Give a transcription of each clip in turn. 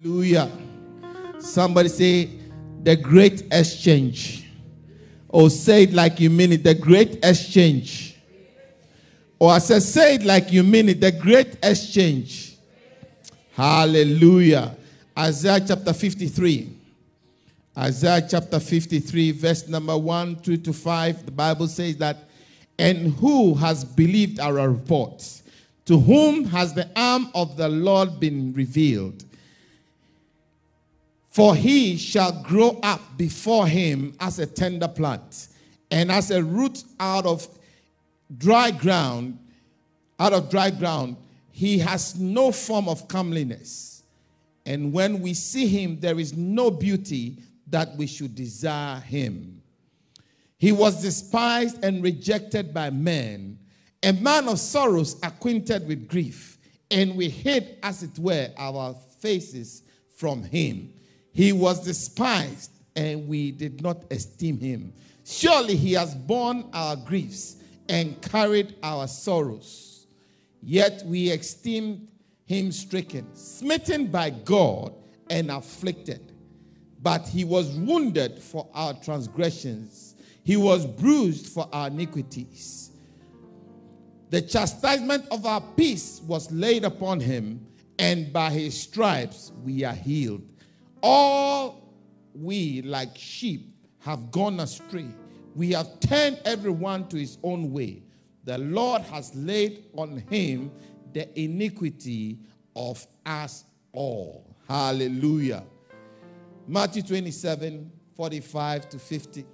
Hallelujah. Somebody say, the great exchange. Or say it like you mean it, the great exchange. Or I said, say it like you mean it, the great exchange. Hallelujah. Isaiah chapter 53. Isaiah chapter 53, verse number 1, 2 to 5. The Bible says that, and who has believed our reports? To whom has the arm of the Lord been revealed? For he shall grow up before him as a tender plant, and as a root out of dry ground, out of dry ground, he has no form of comeliness. And when we see him, there is no beauty that we should desire him. He was despised and rejected by men, a man of sorrows, acquainted with grief, and we hid, as it were, our faces from him. He was despised, and we did not esteem him. Surely he has borne our griefs and carried our sorrows. Yet we esteemed him stricken, smitten by God, and afflicted. But he was wounded for our transgressions, he was bruised for our iniquities. The chastisement of our peace was laid upon him, and by his stripes we are healed. All we, like sheep, have gone astray. We have turned everyone to his own way. The Lord has laid on him the iniquity of us all. Hallelujah. Matthew 27 45 to 50.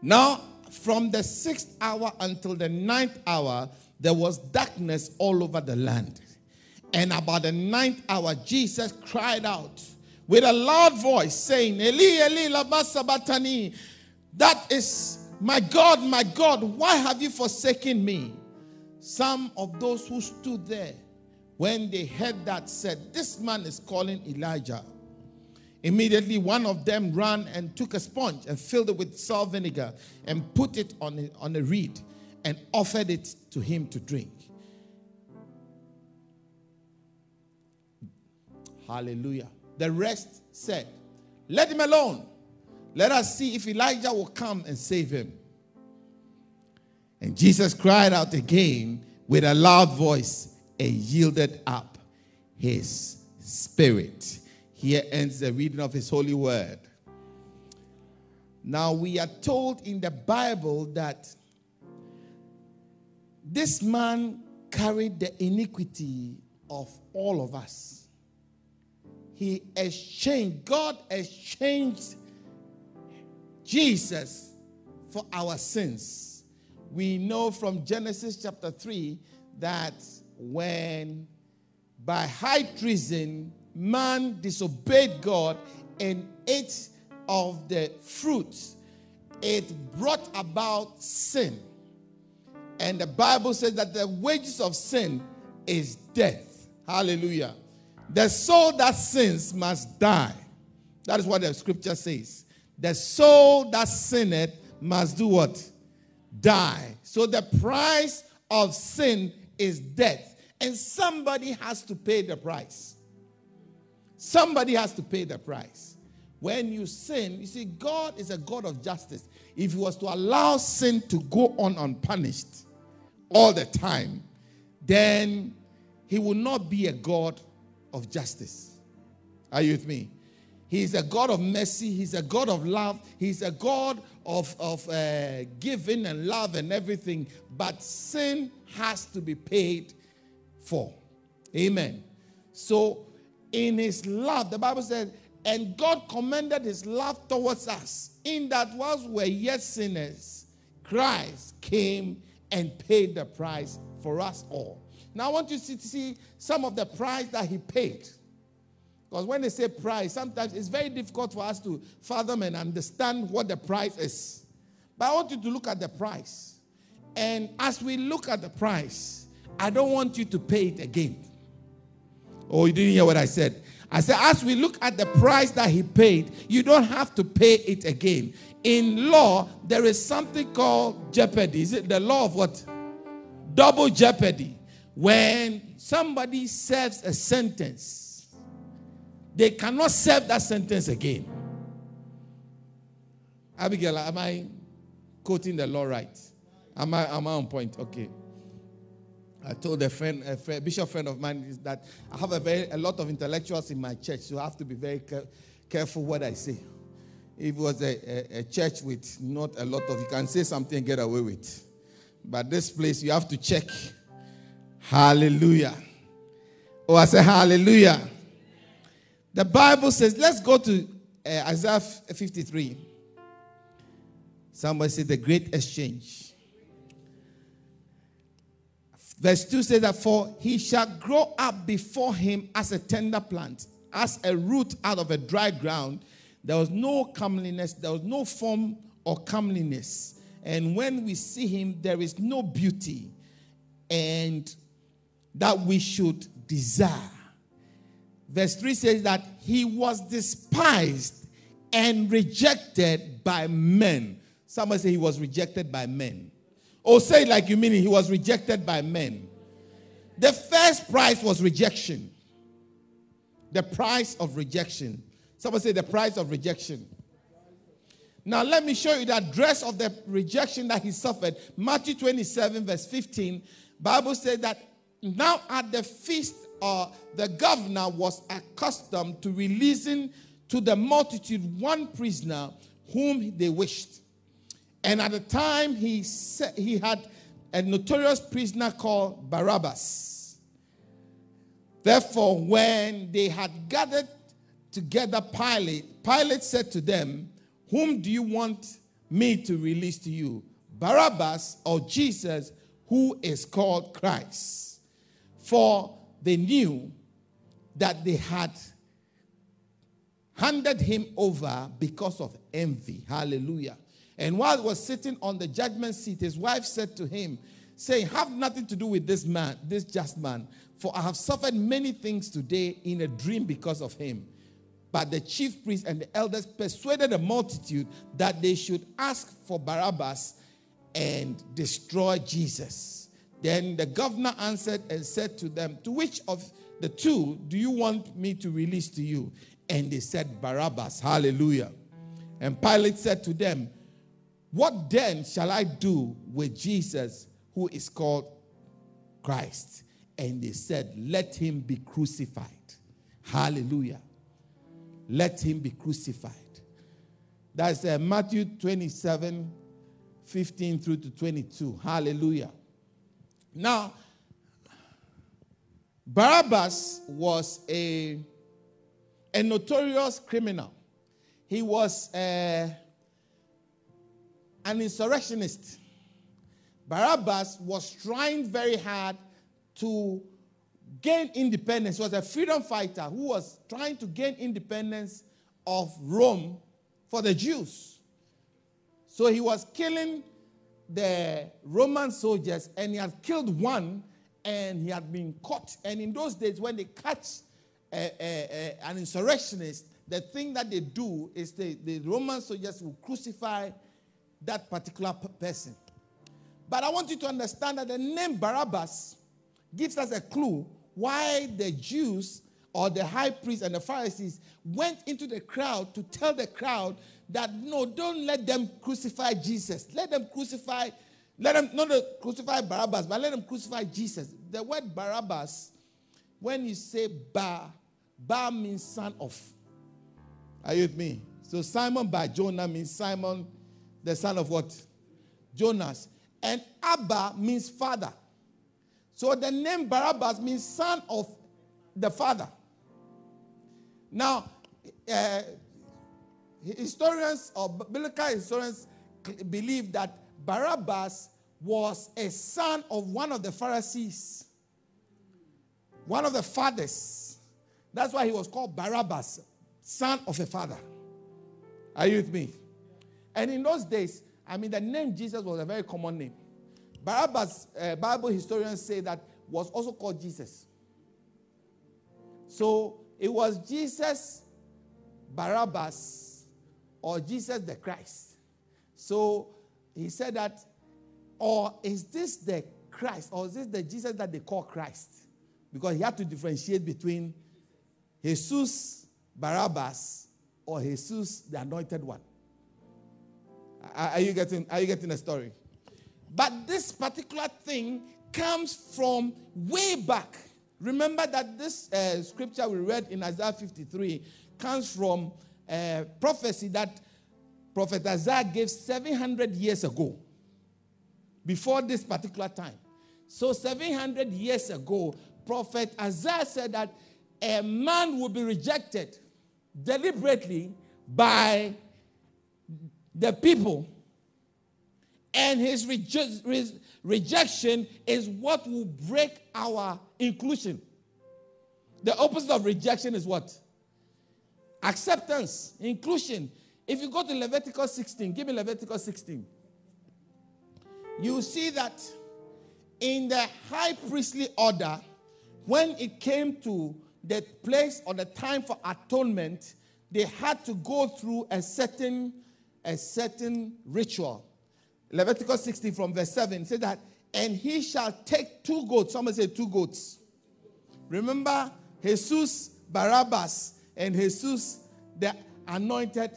Now, from the sixth hour until the ninth hour, there was darkness all over the land. And about the ninth hour, Jesus cried out with a loud voice, saying, Eli, Eli, lama sabachthani. That is, my God, my God, why have you forsaken me? Some of those who stood there, when they heard that, said, This man is calling Elijah. Immediately, one of them ran and took a sponge and filled it with salt vinegar and put it on a, on a reed and offered it to him to drink. Hallelujah. The rest said, Let him alone. Let us see if Elijah will come and save him. And Jesus cried out again with a loud voice and yielded up his spirit. Here ends the reading of his holy word. Now, we are told in the Bible that this man carried the iniquity of all of us. He exchanged, God exchanged Jesus for our sins. We know from Genesis chapter 3 that when by high treason man disobeyed God and ate of the fruits, it brought about sin. And the Bible says that the wages of sin is death. Hallelujah. The soul that sins must die. That is what the scripture says. The soul that sinneth must do what? Die. So the price of sin is death. And somebody has to pay the price. Somebody has to pay the price. When you sin, you see, God is a God of justice. If He was to allow sin to go on unpunished all the time, then He will not be a God of justice. Are you with me? He's a God of mercy. He's a God of love. He's a God of, of uh, giving and love and everything. But sin has to be paid for. Amen. So in his love, the Bible says, and God commended his love towards us, in that whilst we were yet sinners, Christ came and paid the price for us all. Now, I want you to see some of the price that he paid. Because when they say price, sometimes it's very difficult for us to fathom and understand what the price is. But I want you to look at the price. And as we look at the price, I don't want you to pay it again. Oh, you didn't hear what I said. I said, as we look at the price that he paid, you don't have to pay it again. In law, there is something called jeopardy. Is it the law of what? Double jeopardy. When somebody serves a sentence they cannot serve that sentence again. Abigail, am I quoting the law right? Am I, am I on point? Okay. I told a friend, a friend, bishop friend of mine, is that I have a very a lot of intellectuals in my church, so I have to be very care, careful what I say. If it was a, a, a, church with not a lot of, you can say something and get away with. But this place, you have to check. Hallelujah. Oh, I say hallelujah. The Bible says, let's go to uh, Isaiah 53. Somebody said the great exchange. Verse 2 says that, For he shall grow up before him as a tender plant, as a root out of a dry ground. There was no comeliness, there was no form or comeliness. And when we see him, there is no beauty, and that we should desire. Verse 3 says that he was despised and rejected by men. Somebody say he was rejected by men. Or say it like you mean he was rejected by men. The first price was rejection. The price of rejection. Somebody say the price of rejection. Now let me show you the address of the rejection that he suffered. Matthew 27, verse 15. Bible said that now at the feast uh, the governor was accustomed to releasing to the multitude one prisoner whom they wished. And at the time, he, he had a notorious prisoner called Barabbas. Therefore, when they had gathered together Pilate, Pilate said to them, Whom do you want me to release to you? Barabbas or Jesus, who is called Christ? For they knew that they had handed him over because of envy. Hallelujah. And while he was sitting on the judgment seat, his wife said to him, saying, Have nothing to do with this man, this just man, for I have suffered many things today in a dream because of him. But the chief priests and the elders persuaded the multitude that they should ask for Barabbas and destroy Jesus. Then the governor answered and said to them, To which of the two do you want me to release to you? And they said, Barabbas. Hallelujah. And Pilate said to them, What then shall I do with Jesus who is called Christ? And they said, Let him be crucified. Hallelujah. Let him be crucified. That's uh, Matthew 27 15 through to 22. Hallelujah. Now, Barabbas was a, a notorious criminal. He was a, uh, an insurrectionist. Barabbas was trying very hard to gain independence. He was a freedom fighter who was trying to gain independence of Rome for the Jews. So he was killing the Roman soldiers and he had killed one and he had been caught. And in those days, when they catch a, a, a, an insurrectionist, the thing that they do is they, the Roman soldiers will crucify that particular person. But I want you to understand that the name Barabbas gives us a clue why the Jews or the high priests and the Pharisees went into the crowd to tell the crowd that no, don't let them crucify Jesus. Let them crucify, let them not crucify Barabbas, but let them crucify Jesus. The word Barabbas, when you say Bar, Bar means son of. Are you with me? So Simon Bar Jonah means Simon, the son of what? Jonas. And Abba means father. So the name Barabbas means son of the father. Now, uh, historians or biblical historians believe that Barabbas was a son of one of the Pharisees, one of the fathers. That's why he was called Barabbas, son of a father. Are you with me? And in those days, I mean, the name Jesus was a very common name. Barabbas, uh, Bible historians say that was also called Jesus. So it was Jesus, Barabbas, or Jesus the Christ. So he said that, or is this the Christ, or is this the Jesus that they call Christ? Because he had to differentiate between Jesus Barabbas or Jesus, the anointed one. Are you getting, are you getting a story? But this particular thing comes from way back. Remember that this uh, scripture we read in Isaiah 53 comes from a prophecy that Prophet Isaiah gave 700 years ago, before this particular time. So, 700 years ago, Prophet Isaiah said that a man will be rejected deliberately by the people, and his reje- rejection is what will break our inclusion. The opposite of rejection is what? Acceptance, inclusion. If you go to Leviticus 16, give me Leviticus 16. You see that in the high priestly order, when it came to the place or the time for atonement, they had to go through a certain, a certain ritual. Leviticus 16 from verse 7 says that, and he shall take two goats. Someone say two goats. Remember Jesus, Barabbas, and Jesus, the anointed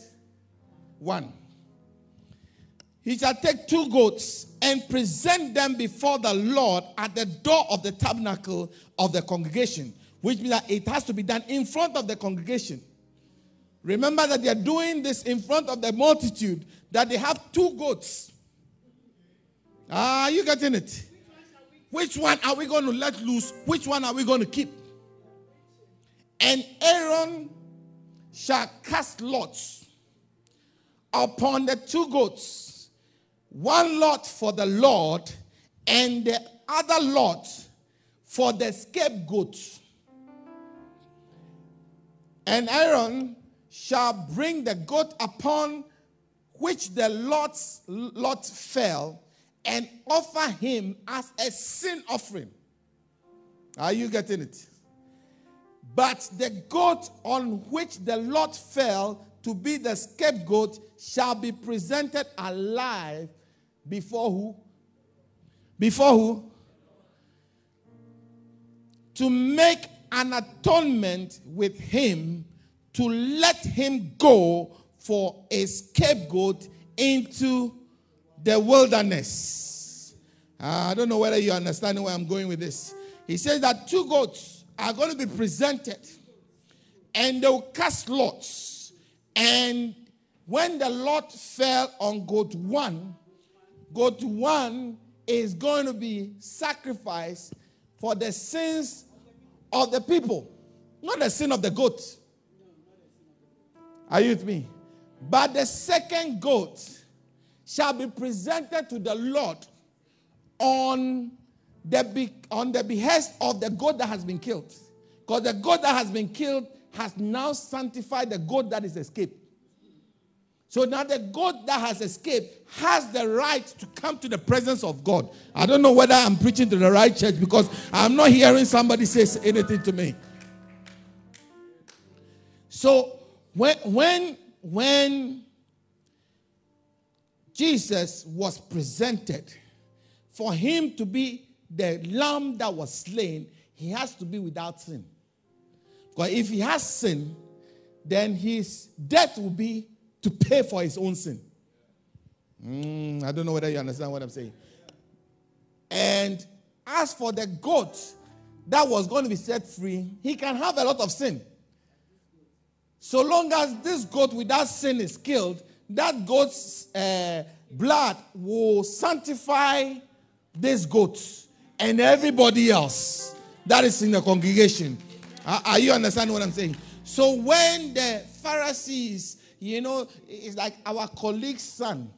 one. He shall take two goats and present them before the Lord at the door of the tabernacle of the congregation, which means that it has to be done in front of the congregation. Remember that they are doing this in front of the multitude, that they have two goats. Are you getting it? Which one are we going to let loose? Which one are we going to keep? And Aaron shall cast lots upon the two goats, one lot for the Lord, and the other lot for the scapegoat. And Aaron shall bring the goat upon which the lot's lot fell and offer him as a sin offering. Are you getting it? But the goat on which the lot fell to be the scapegoat shall be presented alive before who? Before who? To make an atonement with him to let him go for a scapegoat into the wilderness. Uh, I don't know whether you understand where I'm going with this. He says that two goats are going to be presented and they'll cast lots. And when the lot fell on goat one, goat one is going to be sacrificed for the sins of the people, not the sin of the goat. Are you with me? But the second goat shall be presented to the Lord on the, on the behest of the goat that has been killed. Because the goat that has been killed has now sanctified the goat that is escaped. So now the goat that has escaped has the right to come to the presence of God. I don't know whether I'm preaching to the right church because I'm not hearing somebody say anything to me. So when when when Jesus was presented for him to be the lamb that was slain, he has to be without sin. Because if he has sin, then his death will be to pay for his own sin. Mm, I don't know whether you understand what I'm saying. And as for the goat that was going to be set free, he can have a lot of sin. So long as this goat without sin is killed, that goat's uh, blood will sanctify this goat and everybody else that is in the congregation. Are, you understanding what I'm saying? So when the Pharisees, you know, it's like our colleague's son,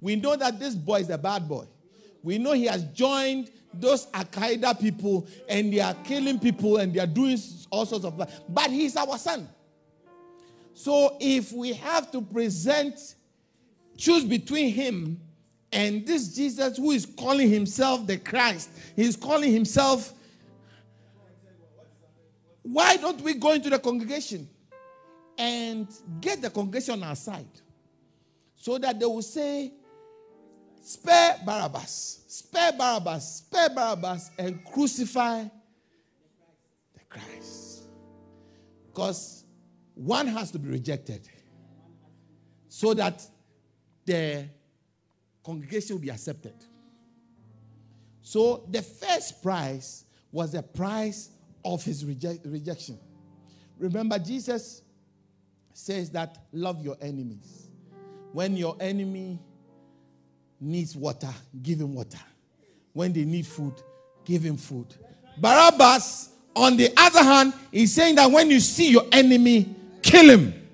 we know that this boy is a bad boy. We know he has joined those Al Qaeda people and they are killing people and they are doing all sorts of. But he's our son. So if we have to present, choose between him and this Jesus who is calling himself the Christ, he's calling himself. Why don't we go into the congregation and get the congregation aside so that they will say, Spare Barabbas, spare Barabbas, spare Barabbas, and crucify the Christ? Because one has to be rejected so that the congregation will be accepted. So the first price was the price of his reject, rejection. Remember, Jesus says that love your enemies. When your enemy needs water, give him water. When they need food, give him food. Barabbas, on the other hand, is saying that when you see your enemy, kill him.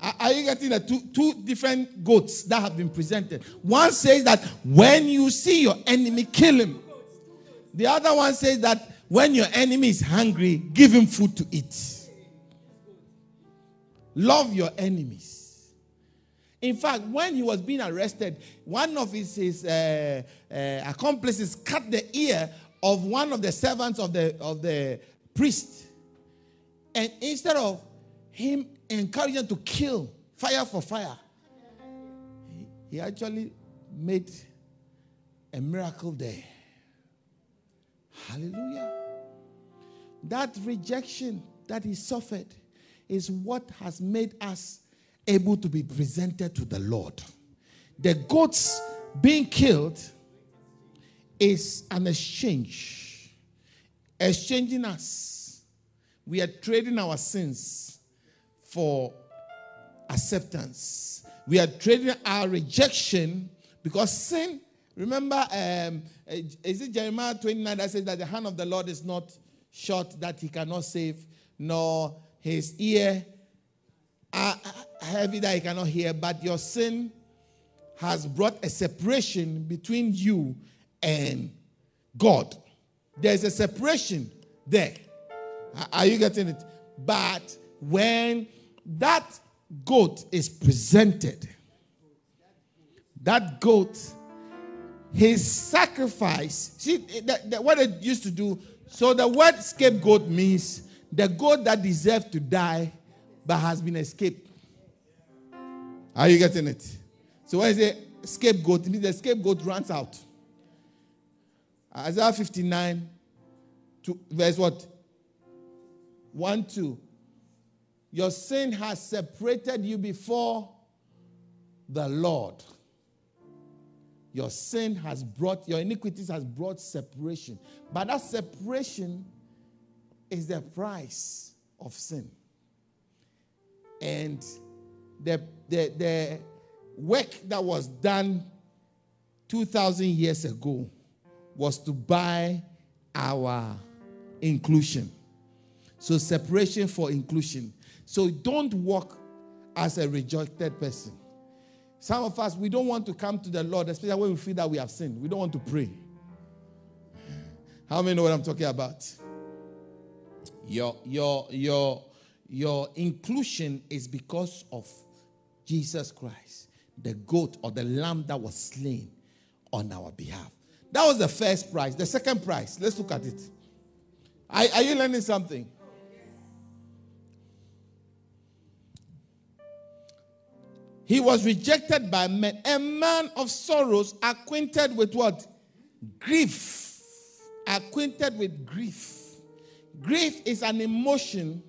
Are you getting the two, two different goats that have been presented? One says that when you see your enemy, kill him. The other one says that when your enemy is hungry, give him food to eat. Love your enemies. In fact, when he was being arrested, one of his, his uh, uh, accomplices cut the ear of one of the servants of the, of the priest. And instead of him encouraging to kill fire for fire, he actually made a miracle there. Hallelujah. That rejection that he suffered is what has made us able to be presented to the Lord. The goats being killed is an exchange, exchanging us. We are trading our sins for acceptance. We are trading our rejection because sin Remember, um, eh, is it Jeremiah 29 that says that the hand of the Lord is not short that he cannot save, nor his ear heavy that he cannot hear, but your sin has brought a separation between you and God. There's a separation there. Are you getting it? But when that goat is presented, that goat his sacrifice. See, that what it used to do. So the word scapegoat means the goat that deserved to die but has been escaped. Are you getting it? So when I say scapegoat, it means the scapegoat runs out. Isaiah 59, to verse what? 1 2. Your sin has separated you before the Lord. Your sin has brought, your iniquities has brought separation. But that separation is the price of sin. And the, the, the work that was done 2,000 years ago was to buy our inclusion. So, separation for inclusion. So, don't walk as a rejected person. Some of us, we don't want to come to the Lord, especially when we feel that we have sinned. We don't want to pray. How many know what I'm talking about? Your, your, your, your inclusion is because of Jesus Christ, the goat or the lamb that was slain on our behalf. That was the first prize. The second prize, let's look at it. Are, are you learning something? He was rejected by men, a man of sorrows, acquainted with what? Grief. Acquainted with grief. Grief is an emotion,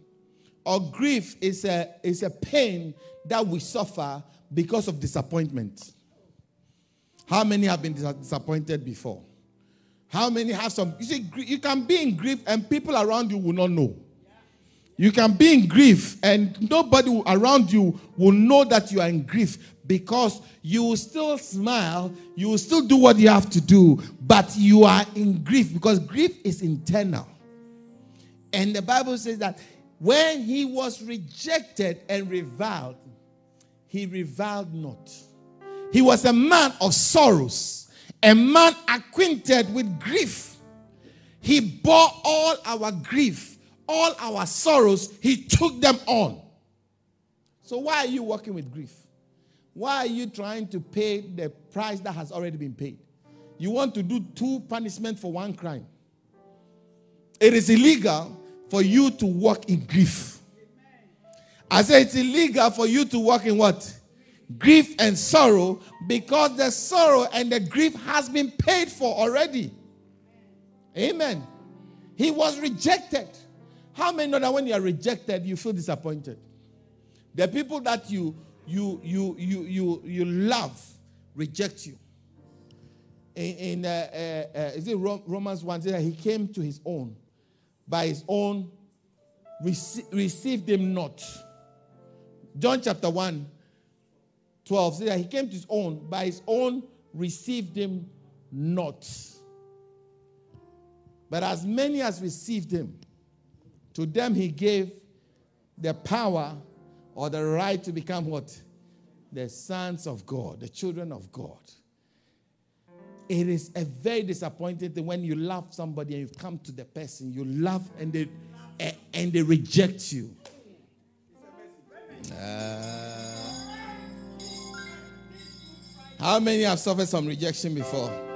or grief is a, is a pain that we suffer because of disappointment. How many have been disappointed before? How many have some? You see, you can be in grief and people around you will not know. You can be in grief, and nobody around you will know that you are in grief because you will still smile, you will still do what you have to do, but you are in grief because grief is internal. And the Bible says that when he was rejected and reviled, he reviled not. He was a man of sorrows, a man acquainted with grief. He bore all our grief all our sorrows, He took them on. So, why are you working with grief? Why are you trying to pay the price that has already been paid? You want to do two punishments for one crime. It is illegal for you to walk in grief. I say it's illegal for you to walk in what? Grief and sorrow because the sorrow and the grief has been paid for already. Amen. He was rejected. How many know that when you are rejected, you feel disappointed? The people that you you you you you you love reject you. In, in uh, uh, uh, is it Romans one? Says That he came to his own, by his own rece- received him not. John chapter 1, 12 says that he came to his own, by his own received him not. But as many as received him, to them he gave the power or the right to become what? The sons of God, the children of God. It is a very disappointing thing when you love somebody and you come to the person you love and they and they reject you. Uh, how many have suffered some rejection before?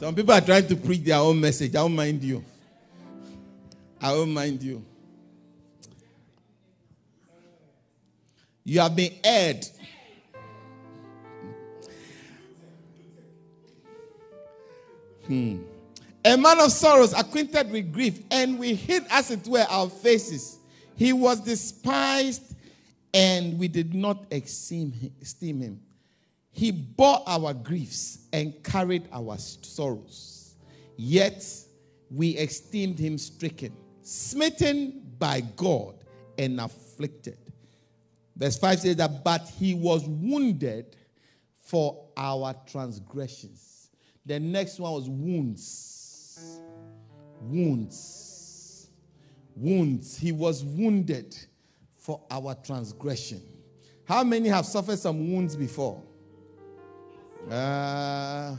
Some people are trying to preach their own message. I don't mind you. I don't mind you. You have been aired. Hmm. A man of sorrows, acquainted with grief, and we hid, as it were, our faces. He was despised, and we did not esteem him. He bore our griefs and carried our sorrows. Yet we esteemed him stricken, smitten by God, and afflicted. Verse 5 says that, but he was wounded for our transgressions. The next one was wounds. Wounds. Wounds. He was wounded for our transgression. How many have suffered some wounds before? Uh,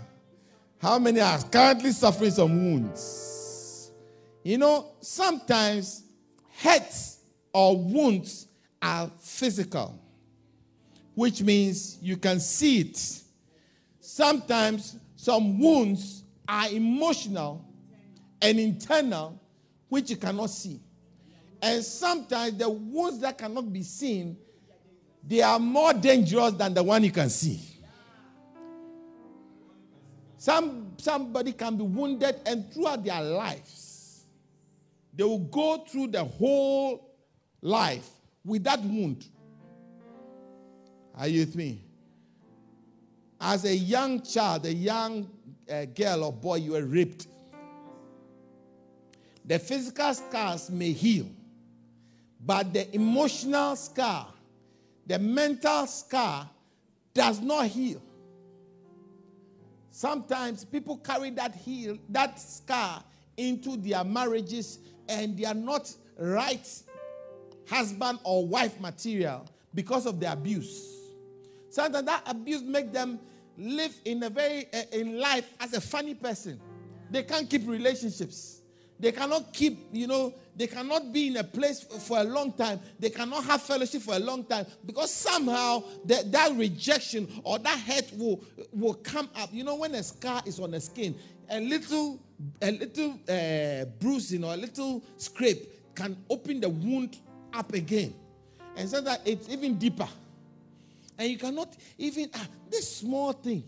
how many are currently suffering some wounds? You know, sometimes hurts or wounds are physical, which means you can see it. Sometimes some wounds are emotional and internal, which you cannot see. And sometimes the wounds that cannot be seen, they are more dangerous than the one you can see. Some, somebody can be wounded, and throughout their lives, they will go through the whole life with that wound. Are you with me? As a young child, a young uh, girl or boy, you were raped. The physical scars may heal, but the emotional scar, the mental scar, does not heal. Sometimes people carry that heel, that scar into their marriages and they are not right husband or wife material because of the abuse. Sometimes that abuse make them live in a very uh, in life as a funny person. They can't keep relationships. They cannot keep, you know, they cannot be in a place for a long time. They cannot have fellowship for a long time because somehow that, that rejection or that hurt will, will come up. You know, when a scar is on the skin, a little, a little uh, bruising or a little scrape can open the wound up again. And so that it's even deeper. And you cannot even, ah, this small thing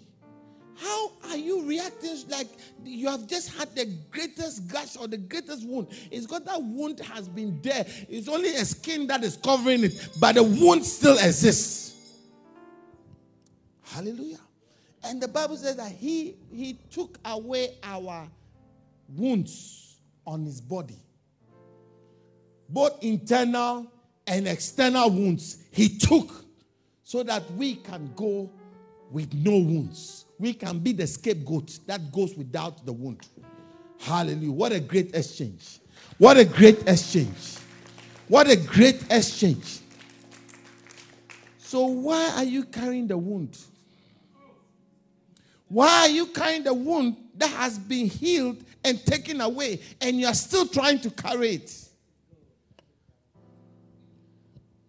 how are you reacting like you have just had the greatest gash or the greatest wound? It's because that wound has been there. It's only a skin that is covering it, but the wound still exists. Hallelujah. And the Bible says that he, he took away our wounds on his body, both internal and external wounds. He took so that we can go with no wounds we can be the scapegoat that goes without the wound. Hallelujah. What a great exchange. What a great exchange. What a great exchange. So, why are you carrying the wound? Why are you carrying the wound that has been healed and taken away, and you are still trying to carry it?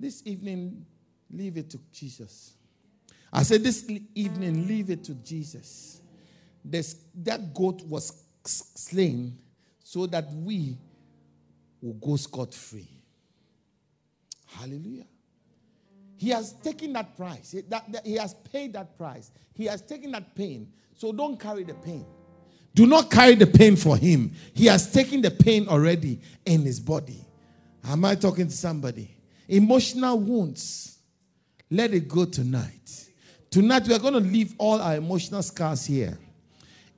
This evening, leave it to Jesus. I said, This evening, leave it to Jesus. This, that goat was slain so that we will go scot free. Hallelujah. He has taken that price. He, that, that, he has paid that price. He has taken that pain. So don't carry the pain. Do not carry the pain for him. He has taken the pain already in his body. Am I talking to somebody? Emotional wounds. Let it go tonight. Tonight, we are going to leave all our emotional scars here.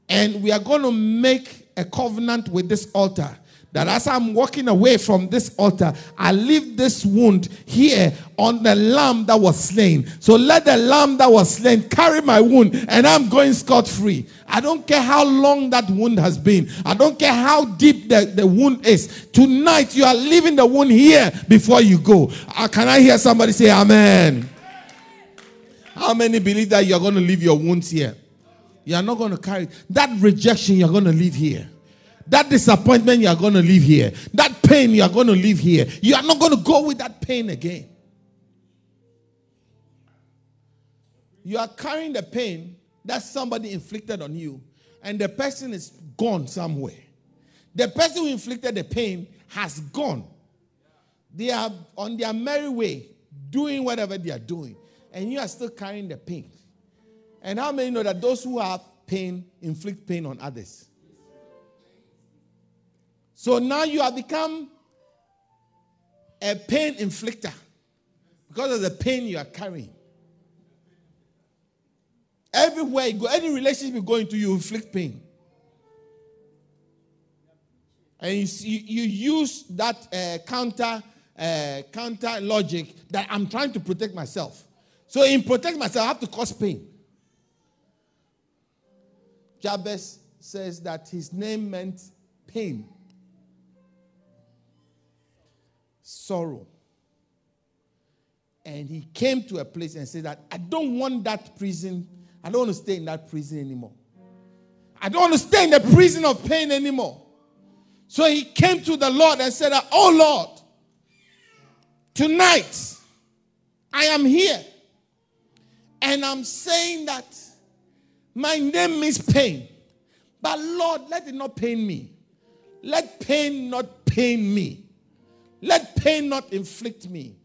And we are going to make a covenant with this altar that as I'm walking away from this altar, I leave this wound here on the lamb that was slain. So let the lamb that was slain carry my wound, and I'm going scot free. I don't care how long that wound has been, I don't care how deep the, the wound is. Tonight, you are leaving the wound here before you go. Uh, can I hear somebody say, Amen? How many believe that you're going to leave your wounds here? You're not going to carry that rejection, you're going to leave here. That disappointment, you are going to leave here. That pain, you are going to leave here. You are not going to go with that pain again. You are carrying the pain that somebody inflicted on you, and the person is gone somewhere. The person who inflicted the pain has gone. They are on their merry way, doing whatever they are doing, and you are still carrying the pain. And how many know that those who have pain inflict pain on others? So now you have become a pain inflictor because of the pain you are carrying. Everywhere you go, any relationship you go into, you inflict pain. And you, see, you use that uh, counter, uh, counter logic that I'm trying to protect myself. So, in protect myself, I have to cause pain. Jabez says that his name meant pain sorrow. And he came to a place and said that I don't want that prison. I don't want to stay in that prison anymore. I don't want to stay in the prison of pain anymore. So he came to the Lord and said, Oh Lord, tonight I am here. And I'm saying that my name is pain. But Lord, let it not pain me. Let pain not pain me. Let pain not inflict me.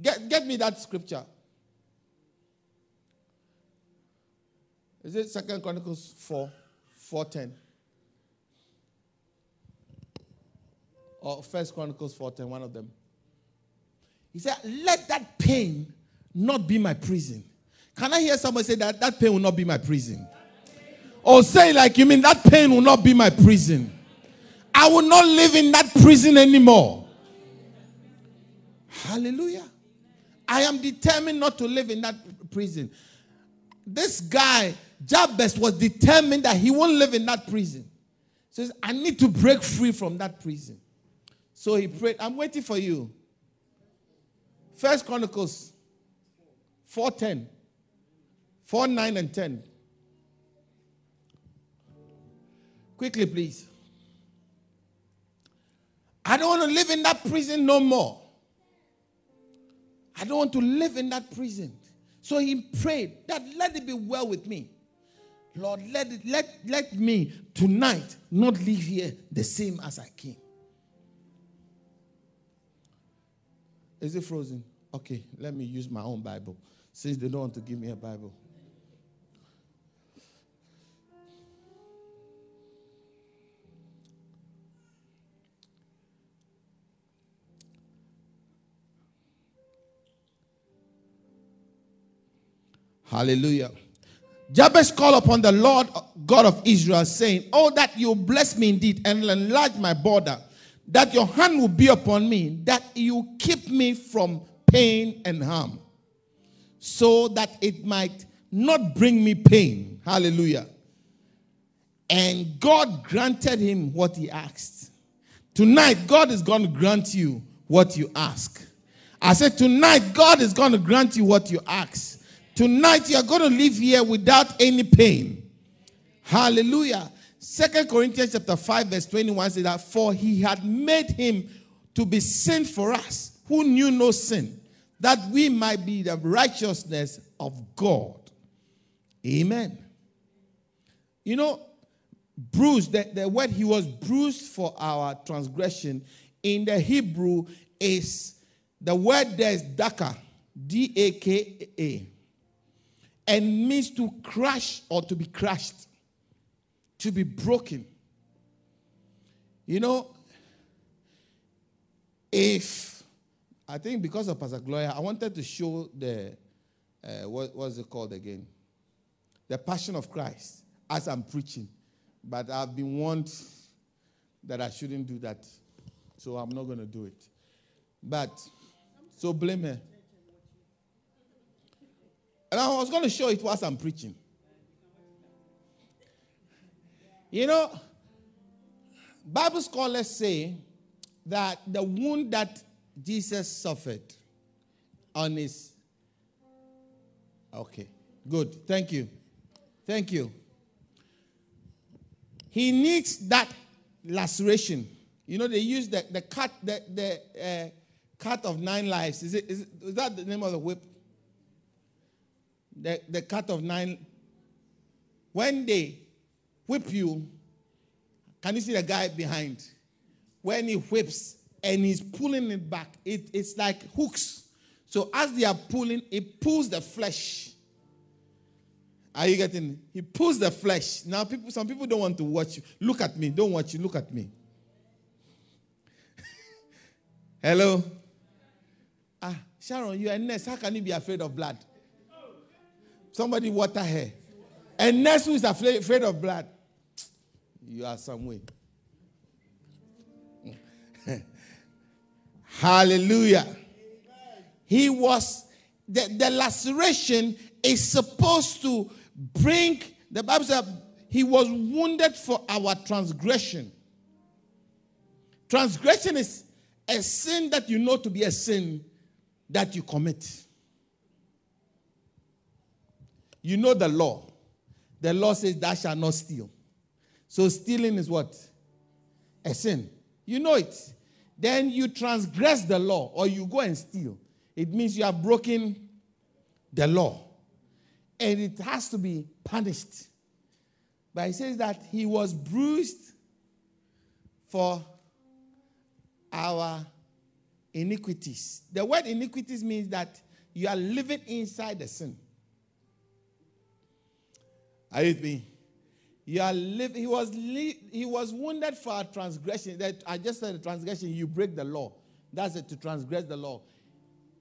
Get, get me that scripture. Is it Second Chronicles 4, 410? Or First Chronicles 410, one of them. He said, Let that pain not be my prison. Can I hear someone say that that pain will not be my prison? Or say, like, you mean that pain will not be my prison? I will not live in that prison anymore. Hallelujah. I am determined not to live in that prison. This guy, Jabez, was determined that he won't live in that prison. Says, I need to break free from that prison. So he prayed, I'm waiting for you. First Chronicles 410. 4, 9, and 10. Quickly, please. I don't want to live in that prison no more. I don't want to live in that prison. So he prayed that let it be well with me. Lord, let it let, let me tonight not leave here the same as I came. Is it frozen? Okay, let me use my own Bible since they don't want to give me a Bible. Hallelujah. Jabez called upon the Lord God of Israel, saying, Oh, that you bless me indeed and enlarge my border, that your hand will be upon me, that you keep me from pain and harm, so that it might not bring me pain. Hallelujah. And God granted him what he asked. Tonight, God is going to grant you what you ask. I said, Tonight, God is going to grant you what you ask. Tonight you are going to live here without any pain. Hallelujah. Second Corinthians chapter 5 verse 21 says that for he had made him to be sin for us who knew no sin that we might be the righteousness of God. Amen. You know, bruised, the, the word he was bruised for our transgression in the Hebrew is the word there is daka D A K A, and means to crash or to be crushed, to be broken. You know, if I think because of Pastor Gloria, I wanted to show the uh, what was it called again? The Passion of Christ as I'm preaching, but I've been warned that I shouldn't do that, so I'm not going to do it. But so blame her. And I was going to show it whilst I'm preaching. You know, Bible scholars say that the wound that Jesus suffered on his. Okay, good. Thank you. Thank you. He needs that laceration. You know, they use the, the cut, the, the uh, cut of nine lives. Is, it, is, it, is that the name of the whip? The, the cut of nine. When they whip you, can you see the guy behind? When he whips and he's pulling it back, it, it's like hooks. So as they are pulling, it pulls the flesh. Are you getting? He pulls the flesh. Now, people, some people don't want to watch you. Look at me. Don't watch you. Look at me. Hello. Ah, Sharon, you're a nurse. How can you be afraid of blood? Somebody water her. A nurse who is afraid of blood. You are some way. Hallelujah. He was, the, the laceration is supposed to bring, the Bible says, he was wounded for our transgression. Transgression is a sin that you know to be a sin that you commit. You know the law. The law says, Thou shalt not steal. So stealing is what? A sin. You know it. Then you transgress the law or you go and steal. It means you have broken the law. And it has to be punished. But he says that he was bruised for our iniquities. The word iniquities means that you are living inside the sin. Are you with me? You are. He was li- he was wounded for our transgression. That I just said the transgression. You break the law. That's it to transgress the law.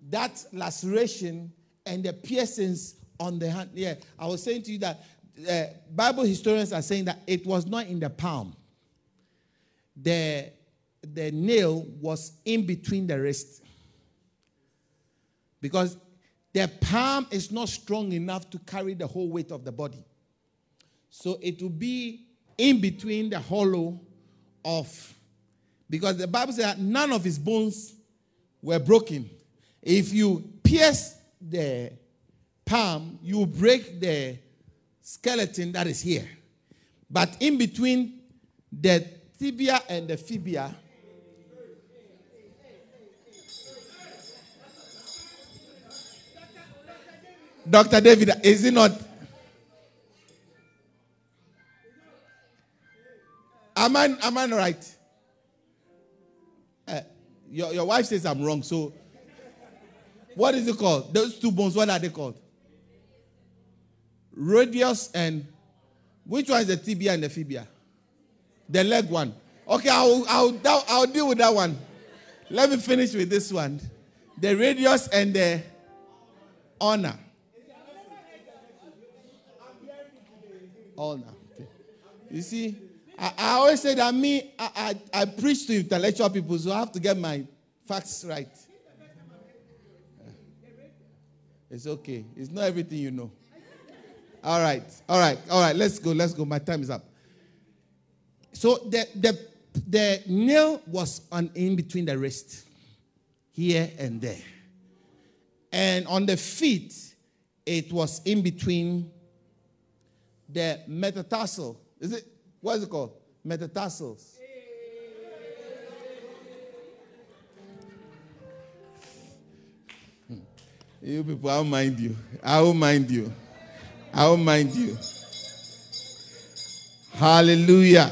That laceration and the piercings on the hand. Yeah, I was saying to you that uh, Bible historians are saying that it was not in the palm. The the nail was in between the wrist because the palm is not strong enough to carry the whole weight of the body. So it will be in between the hollow of, because the Bible says none of his bones were broken. If you pierce the palm, you break the skeleton that is here. But in between the tibia and the fibia, Dr. David, is it not Am I, am I right? Uh, your, your wife says I'm wrong. So, what is it called? Those two bones, what are they called? Radius and which one is the tibia and the fibia? The leg one. Okay, I'll, I'll, I'll deal with that one. Let me finish with this one. The radius and the ulna. Ulna. Okay. You see, I, I always say that me, I, I, I, preach to intellectual people, so I have to get my facts right. It's okay. It's not everything you know. All right, all right, all right. Let's go. Let's go. My time is up. So the the the nail was on in between the wrist, here and there, and on the feet, it was in between the metatarsal. Is it what is it called? Metatarsals. Hmm. You people, I'll mind you. I will mind you. I will mind you. Hallelujah.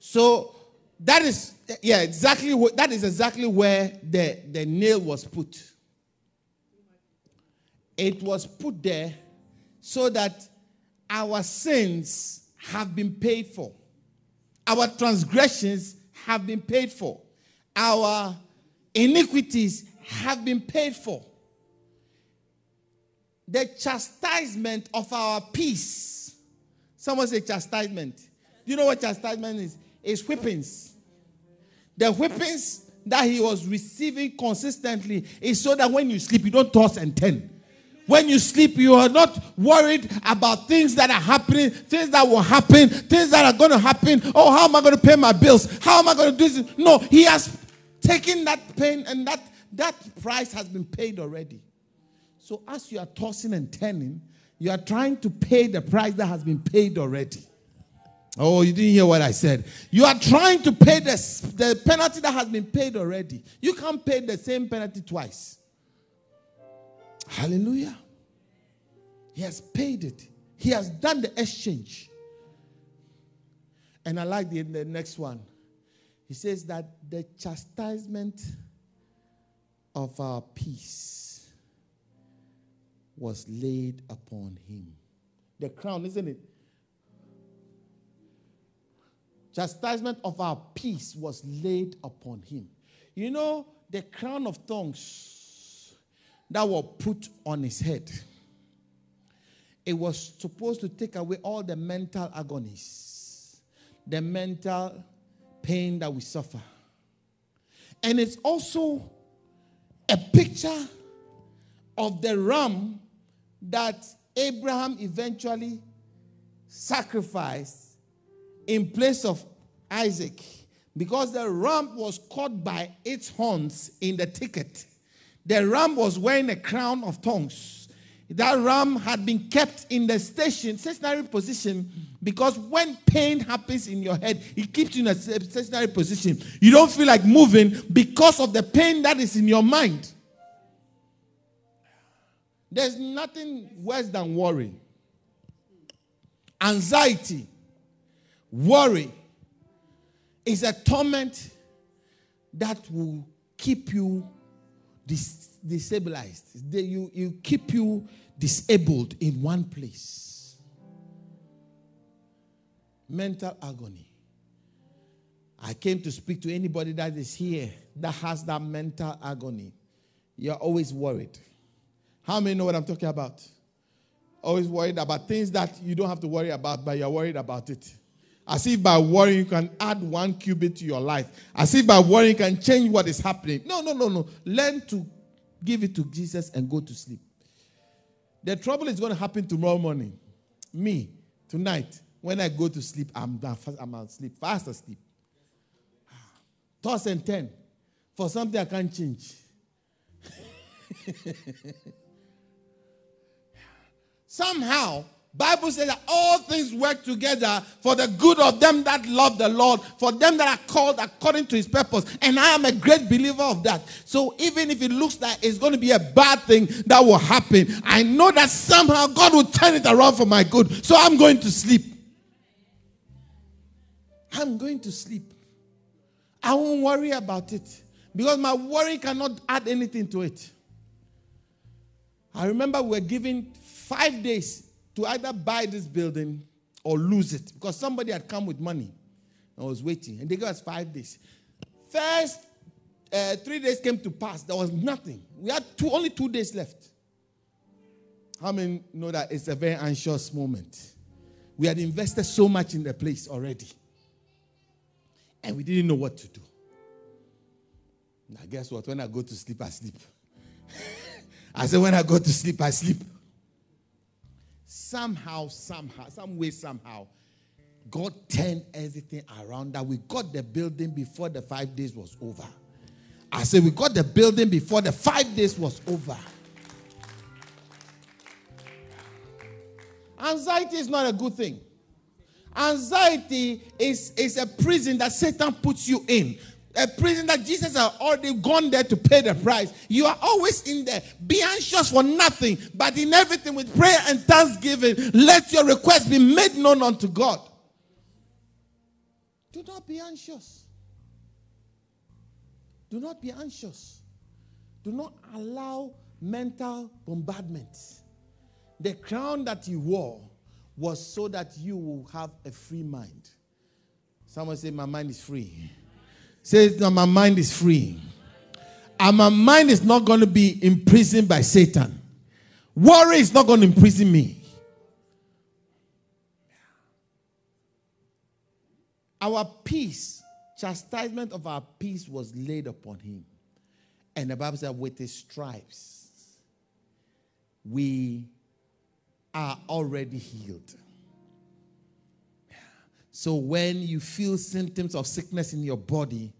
So that is yeah exactly what that is exactly where the the nail was put it was put there so that our sins have been paid for. Our transgressions have been paid for. Our iniquities have been paid for. The chastisement of our peace. Someone say chastisement. Do you know what chastisement is? Is whippings. The whippings that he was receiving consistently is so that when you sleep, you don't toss and turn. When you sleep, you are not worried about things that are happening, things that will happen, things that are going to happen. Oh, how am I going to pay my bills? How am I going to do this? No, he has taken that pain and that, that price has been paid already. So as you are tossing and turning, you are trying to pay the price that has been paid already. Oh, you didn't hear what I said. You are trying to pay the, the penalty that has been paid already. You can't pay the same penalty twice. Hallelujah. He has paid it, He has done the exchange. And I like the, the next one. He says that the chastisement of our peace was laid upon him. The crown, isn't it? chastisement of our peace was laid upon him. You know, the crown of thorns that were put on his head, it was supposed to take away all the mental agonies, the mental pain that we suffer. And it's also a picture of the ram that Abraham eventually sacrificed in place of Isaac because the ram was caught by its horns in the thicket. The ram was wearing a crown of thorns. That ram had been kept in the station, stationary position, because when pain happens in your head, it keeps you in a stationary position. You don't feel like moving because of the pain that is in your mind. There's nothing worse than worry, anxiety Worry is a torment that will keep you dis-. They, you, you keep you disabled in one place. Mental agony. I came to speak to anybody that is here that has that mental agony. You're always worried. How many know what I'm talking about? Always worried about things that you don't have to worry about, but you're worried about it. As if by worrying you can add one cubit to your life. As if by worrying you can change what is happening. No, no, no, no. Learn to give it to Jesus and go to sleep. The trouble is going to happen tomorrow morning. Me, tonight, when I go to sleep, I'm, I'm asleep, fast asleep. Ah, toss and turn for something I can't change. Somehow, Bible says that all things work together for the good of them that love the Lord, for them that are called according to his purpose. And I am a great believer of that. So even if it looks like it's going to be a bad thing that will happen, I know that somehow God will turn it around for my good. So I'm going to sleep. I'm going to sleep. I won't worry about it because my worry cannot add anything to it. I remember we were given five days to either buy this building or lose it because somebody had come with money and was waiting. And they gave us five days. First uh, three days came to pass. There was nothing. We had two, only two days left. How many know that it's a very anxious moment? We had invested so much in the place already. And we didn't know what to do. Now, guess what? When I go to sleep, I sleep. I said, when I go to sleep, I sleep somehow, somehow, some way, somehow, God turned everything around that we got the building before the five days was over. I said, we got the building before the five days was over. Anxiety is not a good thing. Anxiety is, is a prison that Satan puts you in a prison that Jesus has already gone there to pay the price. You are always in there. Be anxious for nothing, but in everything with prayer and thanksgiving, let your request be made known unto God. Do not be anxious. Do not be anxious. Do not allow mental bombardment. The crown that you wore was so that you will have a free mind. Someone say, My mind is free. Say, that My mind is free. And my mind is not going to be imprisoned by Satan. Worry is not going to imprison me. Our peace, chastisement of our peace was laid upon him. And the Bible said, with his stripes, we are already healed. So when you feel symptoms of sickness in your body,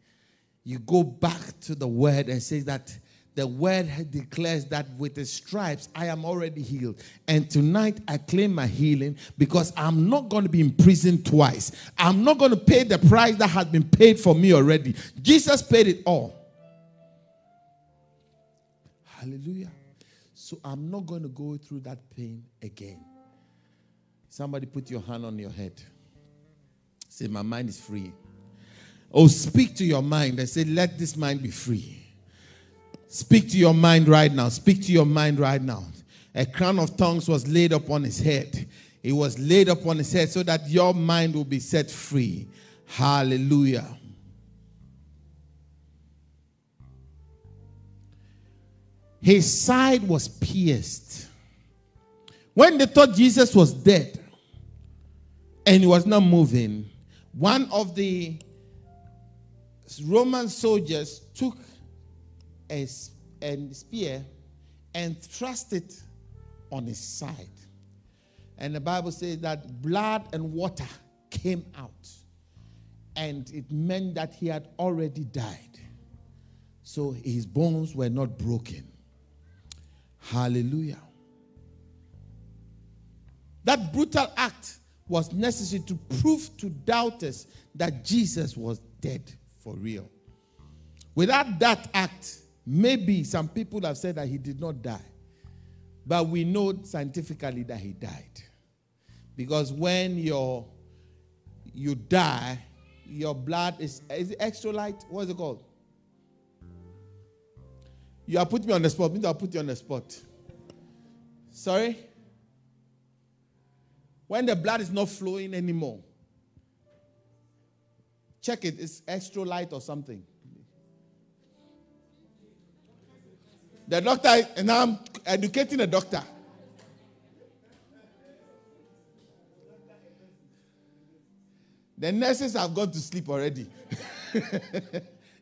you go back to the word and say that the word declares that with the stripes I am already healed. And tonight I claim my healing because I'm not going to be imprisoned twice. I'm not going to pay the price that has been paid for me already. Jesus paid it all. Hallelujah. So I'm not going to go through that pain again. Somebody put your hand on your head. Say, My mind is free. Oh, speak to your mind and say, Let this mind be free. Speak to your mind right now. Speak to your mind right now. A crown of tongues was laid upon his head. It was laid upon his head so that your mind will be set free. Hallelujah. His side was pierced. When they thought Jesus was dead and he was not moving, one of the Roman soldiers took a, a spear and thrust it on his side. And the Bible says that blood and water came out. And it meant that he had already died. So his bones were not broken. Hallelujah. That brutal act was necessary to prove to doubters that Jesus was dead for real. Without that act, maybe some people have said that he did not die. But we know scientifically that he died. Because when you you die, your blood is is it electrolyte? What is it called? You are putting me on the spot. I'll put you on the spot. Sorry? When the blood is not flowing anymore, check it. It's extra light or something. The doctor, and now I'm educating the doctor. The nurses have gone to sleep already. if,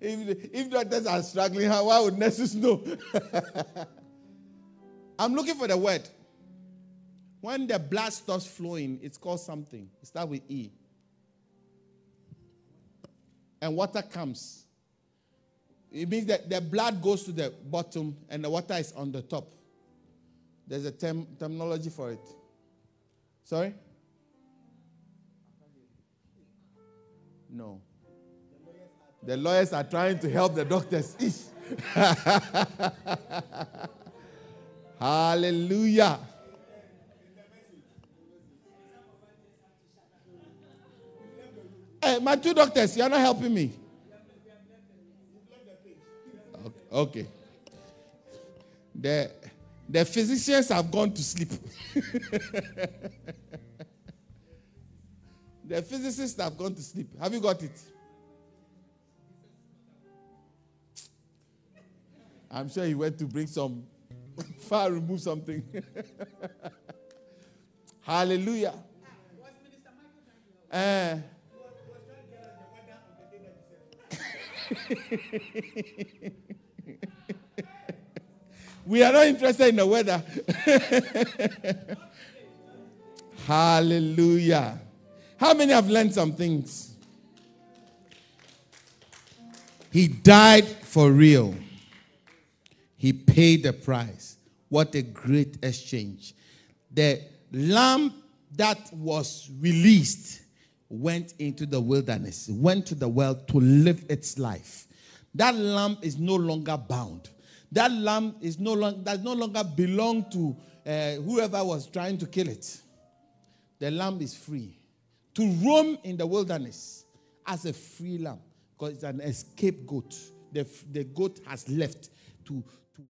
if doctors are struggling, how why would nurses know? I'm looking for the word. When the blood stops flowing, it's called something. It starts with E. And water comes. It means that the blood goes to the bottom and the water is on the top. There's a term, terminology for it. Sorry? No. The lawyers are trying to help the doctors. Hallelujah. Hey, my two doctors, you're not helping me. Okay. The, the physicians have gone to sleep. the physicists have gone to sleep. Have you got it? I'm sure he went to bring some far remove something. Hallelujah. Uh, we are not interested in the weather. Hallelujah. How many have learned some things? He died for real. He paid the price. What a great exchange. The lamb that was released went into the wilderness, went to the well to live its life. That lamb is no longer bound. That lamb is no longer does no longer belong to uh, whoever was trying to kill it. The lamb is free to roam in the wilderness as a free lamb because it's an escape goat the, the goat has left to